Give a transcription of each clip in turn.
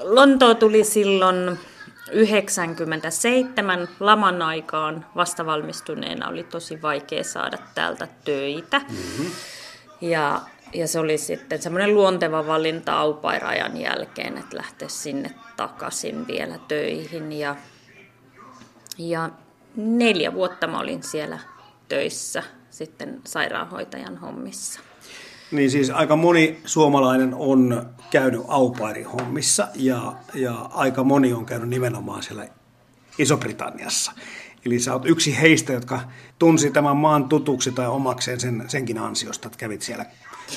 Lontoa tuli silloin 97 laman aikaan vastavalmistuneena oli tosi vaikea saada täältä töitä. Mm-hmm. Ja, ja se oli sitten semmoinen luonteva valinta aupairajan jälkeen, että lähteä sinne takaisin vielä töihin. Ja, ja neljä vuotta mä olin siellä töissä sitten sairaanhoitajan hommissa. Niin siis aika moni suomalainen on käynyt aupairin hommissa ja, ja aika moni on käynyt nimenomaan siellä Iso-Britanniassa. Eli sä oot yksi heistä, jotka tunsi tämän maan tutuksi tai omakseen sen, senkin ansiosta, että kävit siellä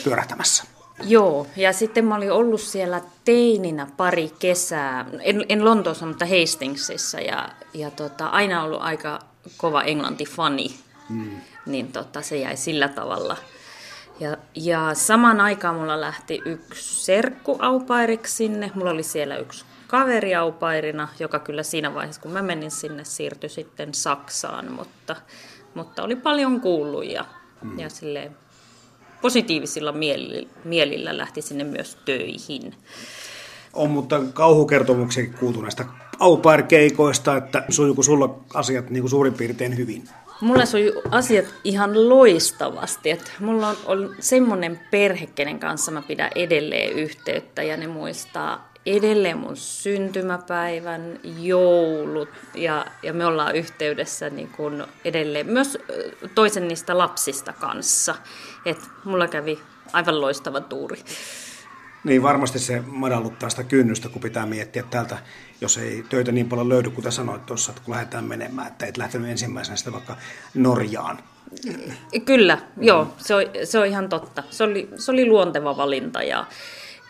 pyörähtämässä. Joo, ja sitten mä olin ollut siellä teininä pari kesää, en, en Lontoossa, mutta Hastingsissa, ja, ja tota, aina ollut aika kova englanti-fani, mm. niin tota, se jäi sillä tavalla. Ja, ja saman aikaan mulla lähti yksi serkku aupairiksi sinne, mulla oli siellä yksi kaveri aupairina, joka kyllä siinä vaiheessa, kun mä menin sinne, siirtyi sitten Saksaan, mutta, mutta oli paljon kuullut ja, mm. ja silleen positiivisilla mielillä lähti sinne myös töihin. On mutta kauhukertomuksia kuultu näistä au keikoista että sujuuko sulla asiat niin kuin suurin piirtein hyvin? Mulla sujuu asiat ihan loistavasti. Että mulla on, on semmoinen perhe, kenen kanssa mä pidän edelleen yhteyttä ja ne muistaa edelleen mun syntymäpäivän, joulut ja, ja me ollaan yhteydessä niin kun edelleen myös toisen niistä lapsista kanssa. Et mulla kävi aivan loistava tuuri. Niin varmasti se madalluttaa sitä kynnystä, kun pitää miettiä täältä, jos ei töitä niin paljon löydy, kuten sanoit tuossa, että kun lähdetään menemään, että et lähtenyt ensimmäisenä sitä vaikka Norjaan. Kyllä, joo, se on, se on ihan totta. Se oli, se oli luonteva valinta ja,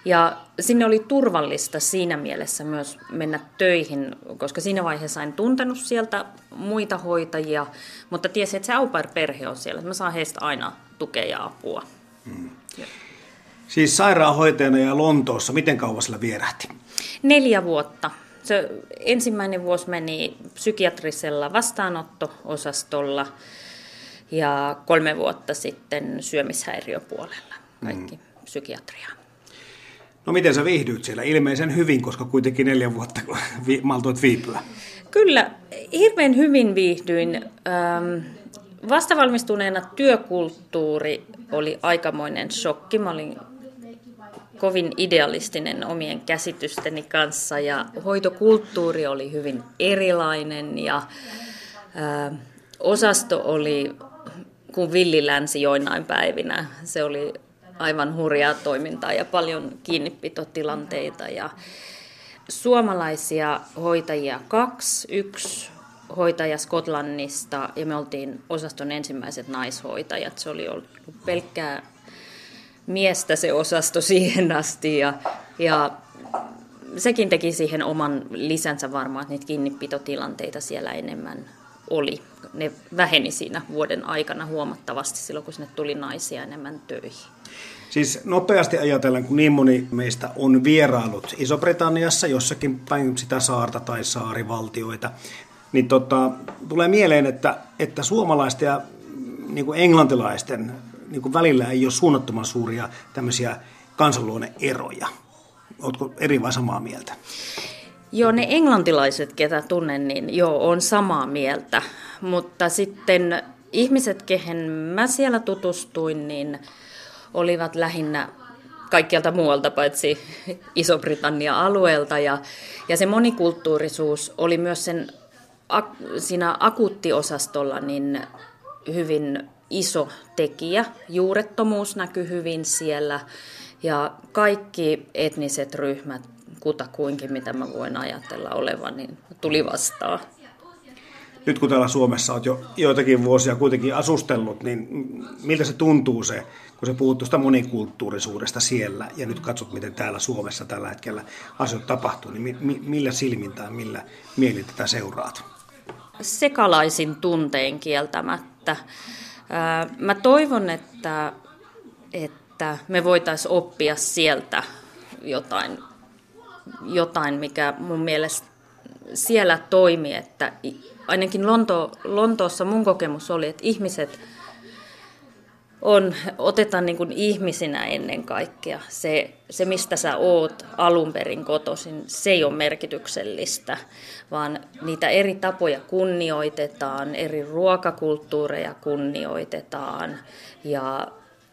ja sinne oli turvallista siinä mielessä myös mennä töihin, koska siinä vaiheessa en tuntenut sieltä muita hoitajia, mutta tiesin, että se au perhe on siellä, että mä saan heistä aina tukea ja apua. Hmm. Siis sairaanhoitajana ja Lontoossa, miten kauan sillä vierähti? Neljä vuotta. Se ensimmäinen vuosi meni psykiatrisella vastaanotto-osastolla ja kolme vuotta sitten syömishäiriöpuolella, kaikki mm. psykiatriaa. No miten sä viihdyit siellä? Ilmeisen hyvin, koska kuitenkin neljä vuotta vi- maltoit viipyä. Kyllä, hirveän hyvin viihdyin. Vastavalmistuneena työkulttuuri oli aikamoinen shokki. Mä olin kovin idealistinen omien käsitysteni kanssa ja hoitokulttuuri oli hyvin erilainen ja ä, osasto oli kuin villilänsi joinain päivinä. Se oli aivan hurjaa toimintaa ja paljon kiinnipitotilanteita ja suomalaisia hoitajia kaksi, yksi hoitaja Skotlannista ja me oltiin osaston ensimmäiset naishoitajat. Se oli ollut pelkkää miestä se osasto siihen asti ja, ja sekin teki siihen oman lisänsä varmaan, että niitä kiinnipitotilanteita siellä enemmän oli. Ne väheni siinä vuoden aikana huomattavasti silloin, kun sinne tuli naisia enemmän töihin. Siis nopeasti ajatellen, kun niin moni meistä on vierailut Iso-Britanniassa, jossakin päin sitä saarta tai saarivaltioita, niin tota, tulee mieleen, että, että suomalaisten ja niin kuin englantilaisten niin kuin välillä ei ole suunnattoman suuria tämmöisiä kansanluonne eroja. Oletko eri vai samaa mieltä? Joo, ne englantilaiset, ketä tunnen, niin joo, on samaa mieltä. Mutta sitten ihmiset, kehen mä siellä tutustuin, niin olivat lähinnä kaikkialta muualta paitsi Iso-Britannia-alueelta. Ja, ja se monikulttuurisuus oli myös sen siinä akuuttiosastolla niin hyvin iso tekijä. Juurettomuus näkyy hyvin siellä ja kaikki etniset ryhmät kutakuinkin, mitä mä voin ajatella olevan, niin tuli vastaan. Nyt kun täällä Suomessa olet jo joitakin vuosia kuitenkin asustellut, niin miltä se tuntuu se, kun se puhut tuosta monikulttuurisuudesta siellä ja nyt katsot, miten täällä Suomessa tällä hetkellä asiat tapahtuu, niin millä silmin tai millä mielin tätä seuraat? Sekalaisin tunteen kieltämättä. Mä toivon, että, että me voitaisiin oppia sieltä jotain, jotain, mikä mun mielestä siellä toimi, että ainakin Lonto, Lontoossa mun kokemus oli, että ihmiset on, otetaan niin kuin ihmisinä ennen kaikkea. Se, se, mistä sä oot alun perin kotoisin, se ei ole merkityksellistä, vaan niitä eri tapoja kunnioitetaan, eri ruokakulttuureja kunnioitetaan ja,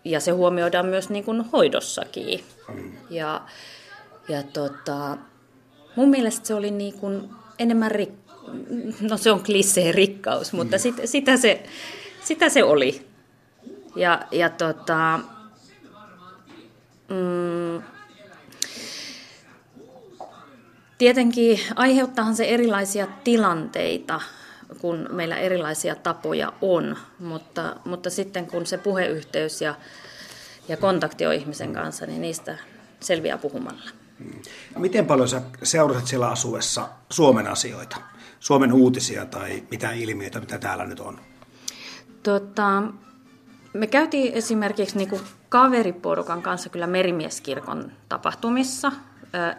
ja se huomioidaan myös niin kuin hoidossakin. Ja, ja tota, mun mielestä se oli niin kuin enemmän rik... no se on klissee rikkaus, mutta mm. sit, sitä, se, sitä se oli. Ja, ja tota, mm, tietenkin aiheuttaahan se erilaisia tilanteita, kun meillä erilaisia tapoja on, mutta, mutta sitten kun se puheyhteys ja, ja kontakti on ihmisen kanssa, niin niistä selviää puhumalla. Miten paljon sä seurasit siellä asuessa Suomen asioita, Suomen uutisia tai mitä ilmiöitä, mitä täällä nyt on? Tota, me käytiin esimerkiksi niin kuin kaveriporukan kanssa kyllä merimieskirkon tapahtumissa.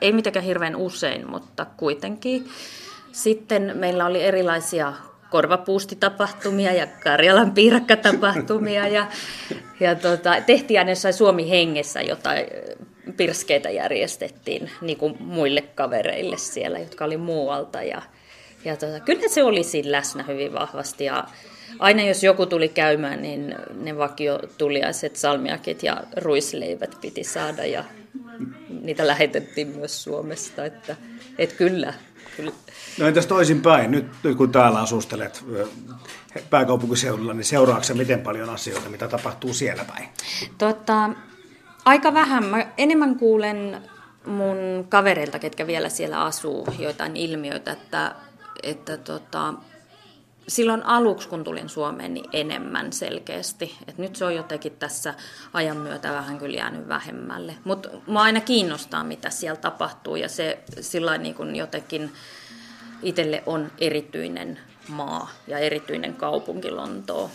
Ei mitenkään hirveän usein, mutta kuitenkin. Sitten meillä oli erilaisia korvapuustitapahtumia ja Karjalan piirakkatapahtumia ja, ja tota, tehtiin aina jossain Suomi hengessä jotain pirskeitä järjestettiin niin kuin muille kavereille siellä, jotka oli muualta ja, ja tota, kyllä se oli siinä läsnä hyvin vahvasti ja aina jos joku tuli käymään, niin ne vakiotuliaiset salmiakit ja ruisleivät piti saada ja niitä lähetettiin myös Suomesta, että, että kyllä, kyllä. No entäs toisinpäin, nyt, nyt kun täällä asustelet pääkaupunkiseudulla, niin seuraatko miten paljon asioita, mitä tapahtuu siellä päin? Tota, aika vähän. Mä enemmän kuulen mun kavereilta, ketkä vielä siellä asuu, joitain ilmiöitä, että, että tota, silloin aluksi, kun tulin Suomeen, niin enemmän selkeästi. Et nyt se on jotenkin tässä ajan myötä vähän kyllä jäänyt vähemmälle. Mutta mua aina kiinnostaa, mitä siellä tapahtuu ja se sillä niin kuin jotenkin itselle on erityinen maa ja erityinen kaupunki Lontoo.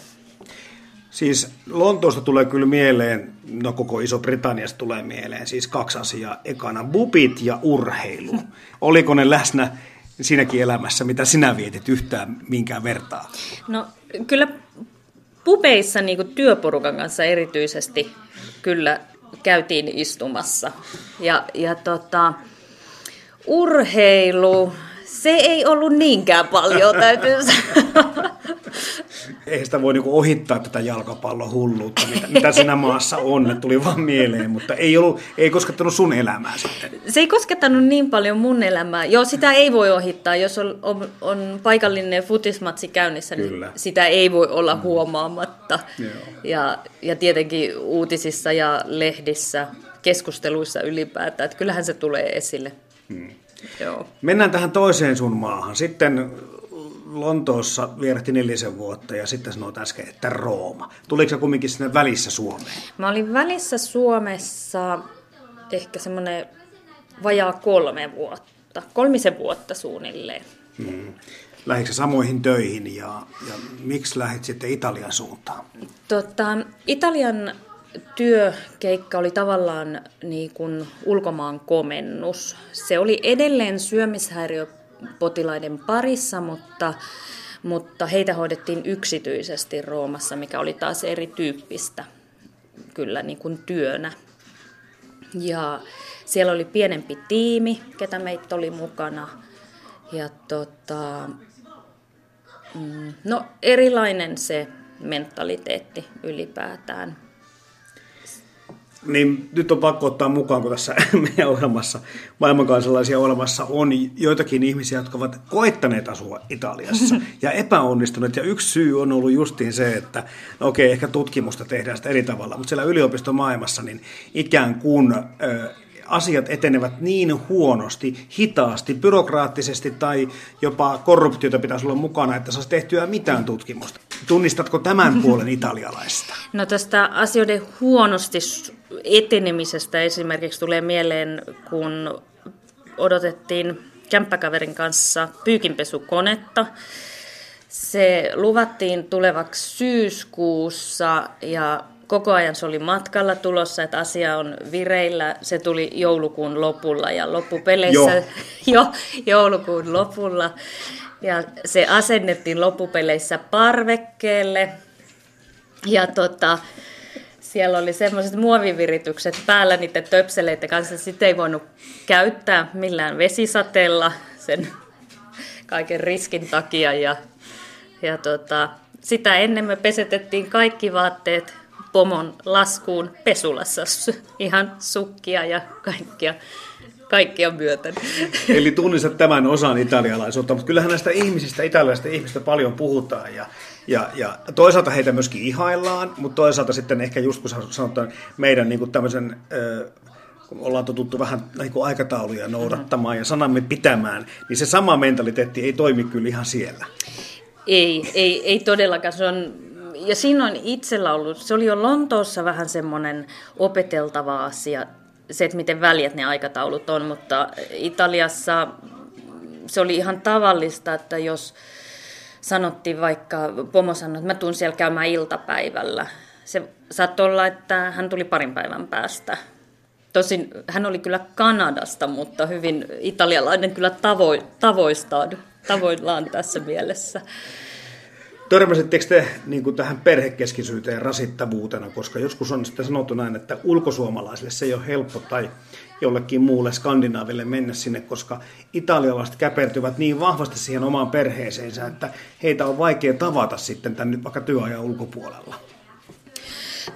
Siis Lontoosta tulee kyllä mieleen, no koko Iso-Britanniasta tulee mieleen, siis kaksi asiaa. Ekana bubit ja urheilu. Oliko ne läsnä siinäkin elämässä, mitä sinä vietit yhtään minkään vertaa? No kyllä pubeissa niin työporukan kanssa erityisesti kyllä käytiin istumassa. Ja, ja tota, urheilu, se ei ollut niinkään paljon, täytyy Eihän sitä voi niinku ohittaa tätä jalkapallon hulluutta, mitä, mitä siinä maassa on, ne tuli vaan mieleen, mutta ei, ollut, ei koskettanut sun elämää sitten. Se ei koskettanut niin paljon mun elämää. Joo, sitä ei voi ohittaa, jos on, on, on paikallinen futismatsi käynnissä, niin Kyllä. niin sitä ei voi olla mm. huomaamatta. Joo. Ja, ja tietenkin uutisissa ja lehdissä, keskusteluissa ylipäätään, että kyllähän se tulee esille. Hmm. Joo. Mennään tähän toiseen sun maahan. Sitten Lontoossa vierähti nelisen vuotta ja sitten sanoit äsken, että Rooma. Tuliko se kumminkin sinne välissä Suomeen? Mä olin välissä Suomessa ehkä semmoinen vajaa kolme vuotta, kolmisen vuotta suunnilleen. Hmm. Lähditkö samoihin töihin ja, ja miksi lähdit sitten Italian suuntaan? Tota, Italian työkeikka oli tavallaan niin kuin ulkomaan komennus. Se oli edelleen syömishäiriöpotilaiden parissa, mutta, mutta heitä hoidettiin yksityisesti Roomassa, mikä oli taas erityyppistä kyllä niin kuin työnä. Ja siellä oli pienempi tiimi, ketä meitä oli mukana. Ja tota, mm, no erilainen se mentaliteetti ylipäätään niin nyt on pakko ottaa mukaan, kun tässä meidän ohjelmassa, maailmankansalaisia olemassa, on joitakin ihmisiä, jotka ovat koettaneet asua Italiassa ja epäonnistuneet. Ja yksi syy on ollut justiin se, että no okei, ehkä tutkimusta tehdään sitä eri tavalla, mutta siellä yliopistomaailmassa niin ikään kuin ö, asiat etenevät niin huonosti, hitaasti, byrokraattisesti tai jopa korruptiota pitäisi olla mukana, että saisi tehtyä mitään tutkimusta. Tunnistatko tämän puolen italialaista? No tästä asioiden huonosti etenemisestä esimerkiksi tulee mieleen, kun odotettiin kämppäkaverin kanssa pyykinpesukonetta. Se luvattiin tulevaksi syyskuussa ja koko ajan se oli matkalla tulossa, että asia on vireillä. Se tuli joulukuun lopulla ja loppupeleissä jo, jo joulukuun lopulla. Ja se asennettiin loppupeleissä parvekkeelle. Ja tota, siellä oli semmoiset muoviviritykset päällä niiden töpseleiden kanssa. Sitä ei voinut käyttää millään vesisateella sen kaiken riskin takia. Ja, ja tota, sitä ennen me pesetettiin kaikki vaatteet pomon laskuun pesulassa. Ihan sukkia ja kaikkia kaikkia myöten. Eli tunnistat tämän osan italialaisuutta, mutta kyllähän näistä ihmisistä, italialaisista ihmistä paljon puhutaan ja, ja, ja toisaalta heitä myöskin ihaillaan, mutta toisaalta sitten ehkä just kun sanotaan meidän niin kuin tämmöisen kun ollaan totuttu vähän niin kuin aikatauluja noudattamaan mm-hmm. ja sanamme pitämään, niin se sama mentaliteetti ei toimi kyllä ihan siellä. Ei, ei, ei todellakaan. Se on, ja siinä on itsellä ollut, se oli jo Lontoossa vähän semmoinen opeteltava asia se, että miten väljät ne aikataulut on, mutta Italiassa se oli ihan tavallista, että jos sanottiin vaikka, pomo sanoi, että mä tuun siellä käymään iltapäivällä. Se saattoi olla, että hän tuli parin päivän päästä. Tosin hän oli kyllä Kanadasta, mutta hyvin italialainen kyllä tavo, tavoistaan, tavoillaan tässä mielessä. Törmäsittekö te niin kuin tähän perhekeskisyyteen rasittavuutena, koska joskus on sitten sanottu näin, että ulkosuomalaisille se ei ole helppo tai jollekin muulle skandinaaville mennä sinne, koska italialaiset käpertyvät niin vahvasti siihen omaan perheeseensä, että heitä on vaikea tavata sitten tänne vaikka työajan ulkopuolella.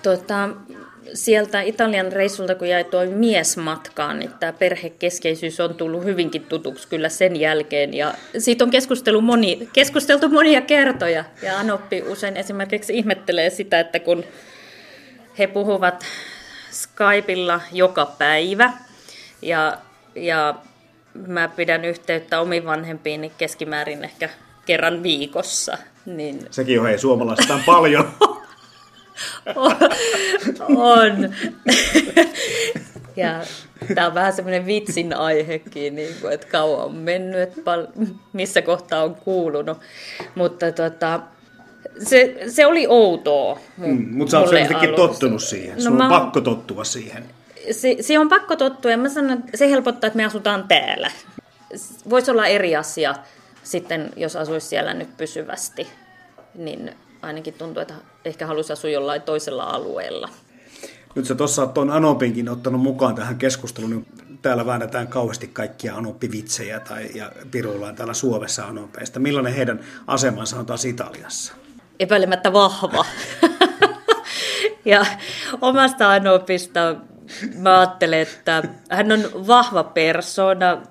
Tota, sieltä Italian reissulta, kun jäi tuo miesmatkaan, niin tämä perhekeskeisyys on tullut hyvinkin tutuksi kyllä sen jälkeen. Ja siitä on keskustelu moni, keskusteltu monia kertoja. Ja Anoppi usein esimerkiksi ihmettelee sitä, että kun he puhuvat Skypeilla joka päivä ja, ja mä pidän yhteyttä omiin vanhempiini keskimäärin ehkä kerran viikossa. Niin... Sekin on hei suomalaistaan paljon. on. ja tämä on vähän semmoinen vitsin aihekin, niin kuin, että kauan on mennyt, että pal- missä kohtaa on kuulunut. Mutta tota, se, se oli outoa. Mm, mutta sä oot selvästikin tottunut siihen. No, Sulla on mä... pakko tottua siihen. Se, se on pakko tottua ja mä sanon, että se helpottaa, että me asutaan täällä. Voisi olla eri asia sitten, jos asuisi siellä nyt pysyvästi. Niin ainakin tuntuu, että ehkä halusi asua jollain toisella alueella. Nyt sä tuossa tuon Anopinkin ottanut mukaan tähän keskusteluun, niin täällä väännetään kauheasti kaikkia Anoppivitsejä tai, ja piruillaan täällä Suomessa Anopeista. Millainen heidän asemansa on taas Italiassa? Epäilemättä vahva. ja omasta Anopista mä ajattelen, että hän on vahva persona,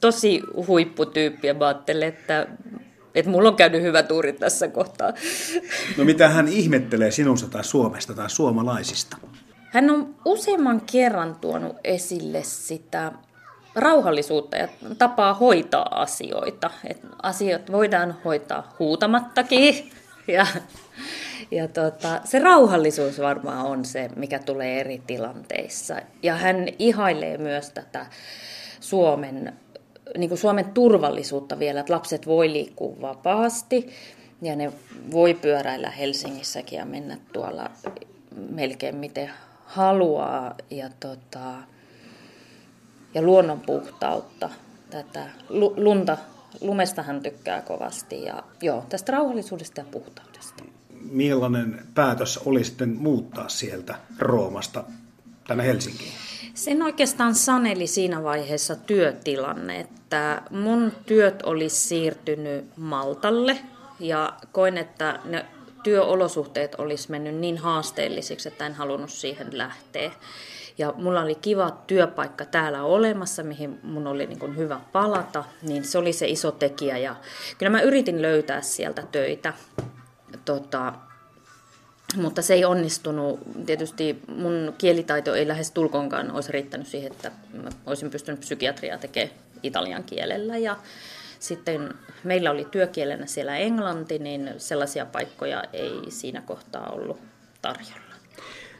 tosi huipputyyppi ja mä ajattelen, että että mulla on käynyt hyvä tuuri tässä kohtaa. No mitä hän ihmettelee sinusta tai Suomesta tai suomalaisista? Hän on useamman kerran tuonut esille sitä rauhallisuutta ja tapaa hoitaa asioita. Et asiat voidaan hoitaa huutamattakin ja, ja tota, se rauhallisuus varmaan on se, mikä tulee eri tilanteissa. Ja hän ihailee myös tätä Suomen niin kuin Suomen turvallisuutta vielä, että lapset voi liikkua vapaasti ja ne voi pyöräillä Helsingissäkin ja mennä tuolla melkein miten haluaa. Ja, tota, ja luonnon puhtautta, tätä lunta, lumesta hän tykkää kovasti ja joo, tästä rauhallisuudesta ja puhtaudesta. Millainen päätös oli sitten muuttaa sieltä Roomasta tänne Helsinkiin? Sen oikeastaan saneli siinä vaiheessa työtilanne, että mun työt olisi siirtynyt Maltalle ja koin, että ne työolosuhteet olisi mennyt niin haasteellisiksi, että en halunnut siihen lähteä. Ja mulla oli kiva työpaikka täällä olemassa, mihin mun oli niin kuin hyvä palata, niin se oli se iso tekijä. Ja kyllä mä yritin löytää sieltä töitä. Tota, mutta se ei onnistunut. Tietysti mun kielitaito ei lähes tulkonkaan olisi riittänyt siihen, että mä olisin pystynyt psykiatriaa tekemään italian kielellä. Ja sitten meillä oli työkielenä siellä englanti, niin sellaisia paikkoja ei siinä kohtaa ollut tarjolla.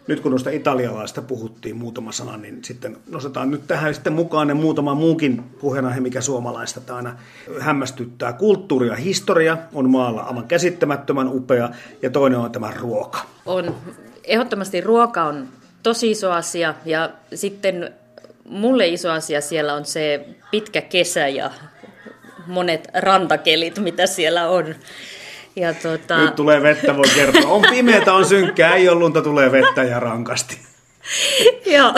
Nyt kun noista italialaista puhuttiin muutama sana, niin sitten nostetaan nyt tähän sitten mukaan ne muutama muukin puheenaihe, mikä suomalaista aina hämmästyttää. Kulttuuri ja historia on maalla aivan käsittämättömän upea ja toinen on tämä ruoka. On. Ehdottomasti ruoka on tosi iso asia ja sitten mulle iso asia siellä on se pitkä kesä ja monet rantakelit, mitä siellä on. Ja tota... Nyt tulee vettä, voi kertoa. On pimeätä, on synkkää, ei ole lunta, tulee vettä ja rankasti. Joo,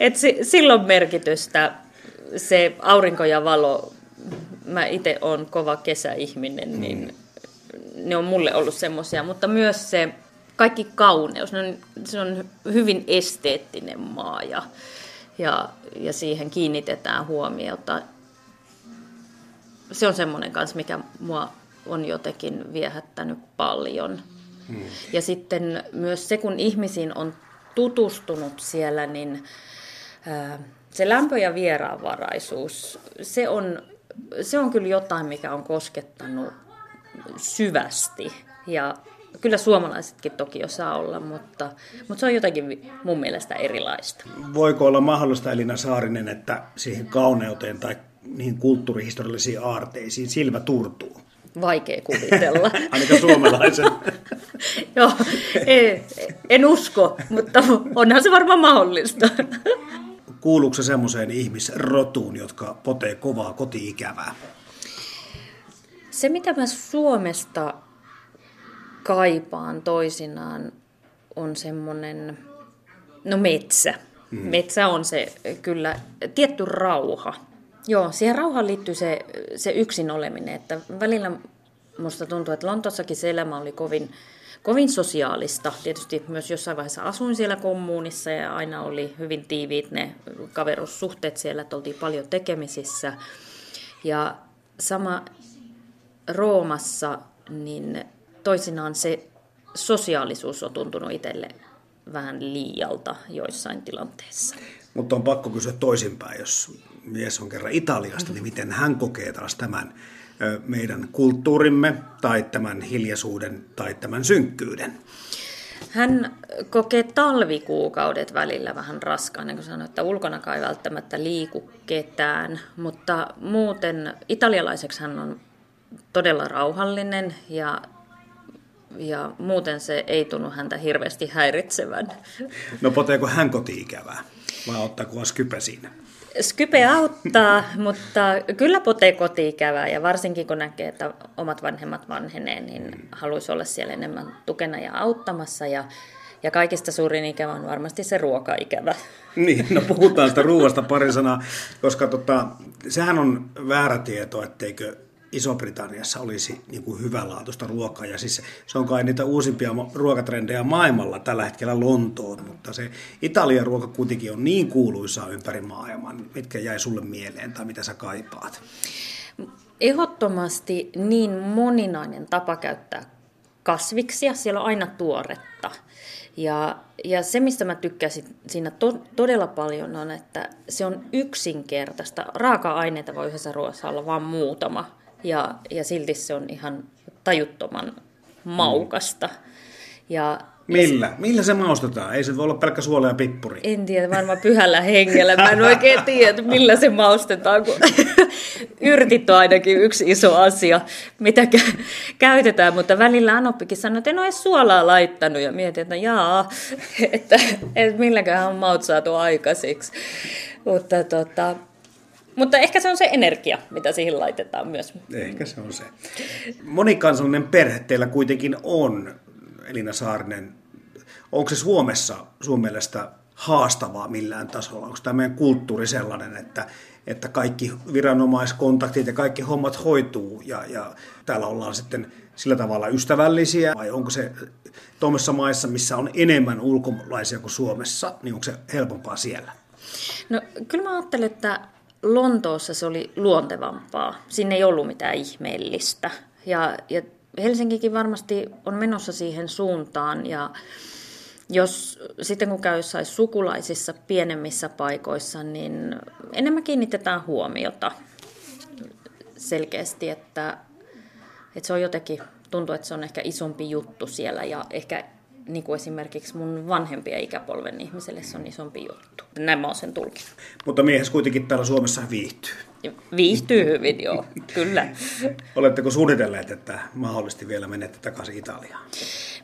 et si- silloin merkitystä se aurinko ja valo. Mä itse olen kova kesäihminen, niin mm. ne on mulle ollut semmoisia, mutta myös se kaikki kauneus. Ne on, se on hyvin esteettinen maa ja, ja, ja siihen kiinnitetään huomiota. Se on semmoinen kanssa, mikä mua on jotenkin viehättänyt paljon. Hmm. Ja sitten myös se, kun ihmisiin on tutustunut siellä, niin se lämpö ja vieraanvaraisuus, se on, se on kyllä jotain, mikä on koskettanut syvästi. Ja kyllä suomalaisetkin toki osaa olla, mutta, mutta se on jotakin mun mielestä erilaista. Voiko olla mahdollista, Elina Saarinen, että siihen kauneuteen tai niihin kulttuurihistoriallisiin aarteisiin silmä turtuu? Vaikea kuvitella. Ainakaan suomalaisen. Joo, en, en usko, mutta onhan se varmaan mahdollista. Kuuluuko se semmoiseen ihmisrotuun, jotka potee kovaa kotiikävää? Se, mitä mä Suomesta kaipaan toisinaan, on semmoinen, no metsä. Mm. Metsä on se kyllä tietty rauha. Joo, siihen rauhaan liittyy se, se yksin oleminen, että välillä musta tuntuu, että Lontossakin se elämä oli kovin, kovin sosiaalista. Tietysti myös jossain vaiheessa asuin siellä kommunissa ja aina oli hyvin tiiviit ne kaverussuhteet siellä, että oltiin paljon tekemisissä. Ja sama Roomassa, niin toisinaan se sosiaalisuus on tuntunut itselle vähän liialta joissain tilanteissa. Mutta on pakko kysyä toisinpäin, jos mies on kerran Italiasta, niin miten hän kokee taas tämän meidän kulttuurimme tai tämän hiljaisuuden tai tämän synkkyyden? Hän kokee talvikuukaudet välillä vähän raskaana, niin kun sanoi, että ulkona ei välttämättä liiku ketään, mutta muuten italialaiseksi hän on todella rauhallinen ja, ja muuten se ei tunnu häntä hirveästi häiritsevän. No poteeko hän koti-ikävää vai ottaako Skype siinä? Skype auttaa, mutta kyllä potee koti-ikävää ja varsinkin kun näkee, että omat vanhemmat vanhenee, niin haluaisi olla siellä enemmän tukena ja auttamassa ja ja kaikista suurin ikävä on varmasti se ruokaikävä. Niin, no puhutaan sitä ruoasta pari sanaa, koska tota, sehän on väärä tieto, etteikö Iso-Britanniassa olisi niin kuin hyvänlaatuista ruokaa. Ja siis se on kai niitä uusimpia ruokatrendejä maailmalla tällä hetkellä Lontoon, mutta se Italian ruoka kuitenkin on niin kuuluisaa ympäri maailman. Mitkä jäi sulle mieleen tai mitä sä kaipaat? Ehdottomasti niin moninainen tapa käyttää kasviksia. Siellä on aina tuoretta. Ja, ja se, mistä mä tykkäsin siinä to, todella paljon, on, että se on yksinkertaista. Raaka-aineita voi yhdessä ruoassa olla vain muutama ja, ja silti se on ihan tajuttoman maukasta. Ja, Millä? Millä se maustetaan? Ei se voi olla pelkkä suola ja pippuri. En tiedä, varmaan pyhällä hengellä. Mä en oikein tiedä, millä se maustetaan, kun yrtit on ainakin yksi iso asia, mitä käytetään. Mutta välillä Anoppikin sanoi, että en ole edes suolaa laittanut. Ja mietin, että jaa, että, että milläköhän on maut saatu aikaiseksi. Mutta tota, mutta ehkä se on se energia, mitä siihen laitetaan myös. Ehkä se on se. Monikansallinen perhe teillä kuitenkin on, Elina Saarinen. Onko se Suomessa sun mielestä haastavaa millään tasolla? Onko tämä meidän kulttuuri sellainen, että, että kaikki viranomaiskontaktit ja kaikki hommat hoituu ja, ja täällä ollaan sitten sillä tavalla ystävällisiä? Vai onko se tuommoisissa maissa, missä on enemmän ulkomaalaisia kuin Suomessa, niin onko se helpompaa siellä? No kyllä mä ajattelen, että Lontoossa se oli luontevampaa. Sinne ei ollut mitään ihmeellistä. Ja, ja Helsinkikin varmasti on menossa siihen suuntaan. Ja jos sitten kun käy jossain sukulaisissa pienemmissä paikoissa, niin enemmän kiinnitetään huomiota selkeästi, että, että se on jotenkin, tuntuu, että se on ehkä isompi juttu siellä ja ehkä niin kuin esimerkiksi mun vanhempia ikäpolven ihmiselle se on isompi juttu. Näin mä oon sen tulkinut. Mutta miehes kuitenkin täällä Suomessa viihtyy. Viihtyy hyvin, joo, kyllä. Oletteko suunnitelleet, että mahdollisesti vielä menette takaisin Italiaan?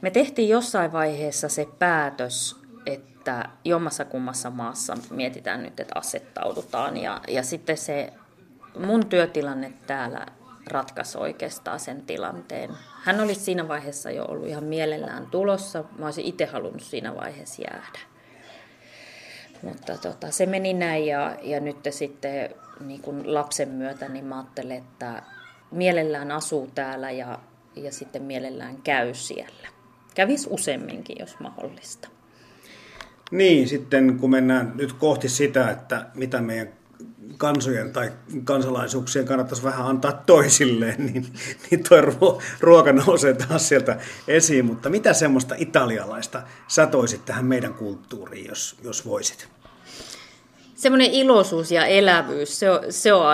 Me tehtiin jossain vaiheessa se päätös, että jommassa kummassa maassa mietitään nyt, että asettaudutaan. Ja, ja sitten se mun työtilanne täällä ratkaisi oikeastaan sen tilanteen. Hän olisi siinä vaiheessa jo ollut ihan mielellään tulossa. Mä olisin itse halunnut siinä vaiheessa jäädä. Mutta tota, se meni näin ja, ja nyt sitten niin kun lapsen myötä niin mä ajattelen, että mielellään asuu täällä ja, ja sitten mielellään käy siellä. Kävis useamminkin, jos mahdollista. Niin, sitten kun mennään nyt kohti sitä, että mitä meidän kansojen tai kansalaisuuksien kannattaisi vähän antaa toisilleen, niin, niin tuo ruoka nousee taas sieltä esiin. Mutta mitä semmoista italialaista sä toisit tähän meidän kulttuuriin, jos, jos voisit? Semmoinen iloisuus ja elävyys, se on, se on,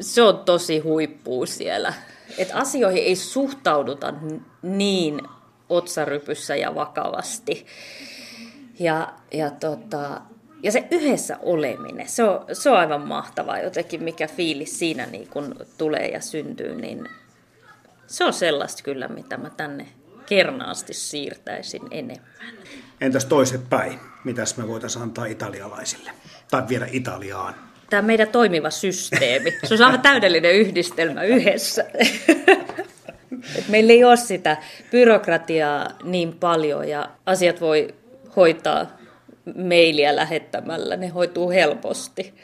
se on tosi huippuu siellä. Että asioihin ei suhtauduta niin otsarypyssä ja vakavasti. Ja, ja tota, ja se yhdessä oleminen, se on, se on aivan mahtavaa jotenkin, mikä fiilis siinä niin kun tulee ja syntyy, niin se on sellaista kyllä, mitä mä tänne kernaasti siirtäisin enemmän. Entäs toiset päin? Mitäs me voitaisiin antaa italialaisille? Tai viedä Italiaan? Tämä meidän toimiva systeemi. Se on aivan täydellinen yhdistelmä yhdessä. Et meillä ei ole sitä byrokratiaa niin paljon ja asiat voi hoitaa mailia lähettämällä, ne hoituu helposti.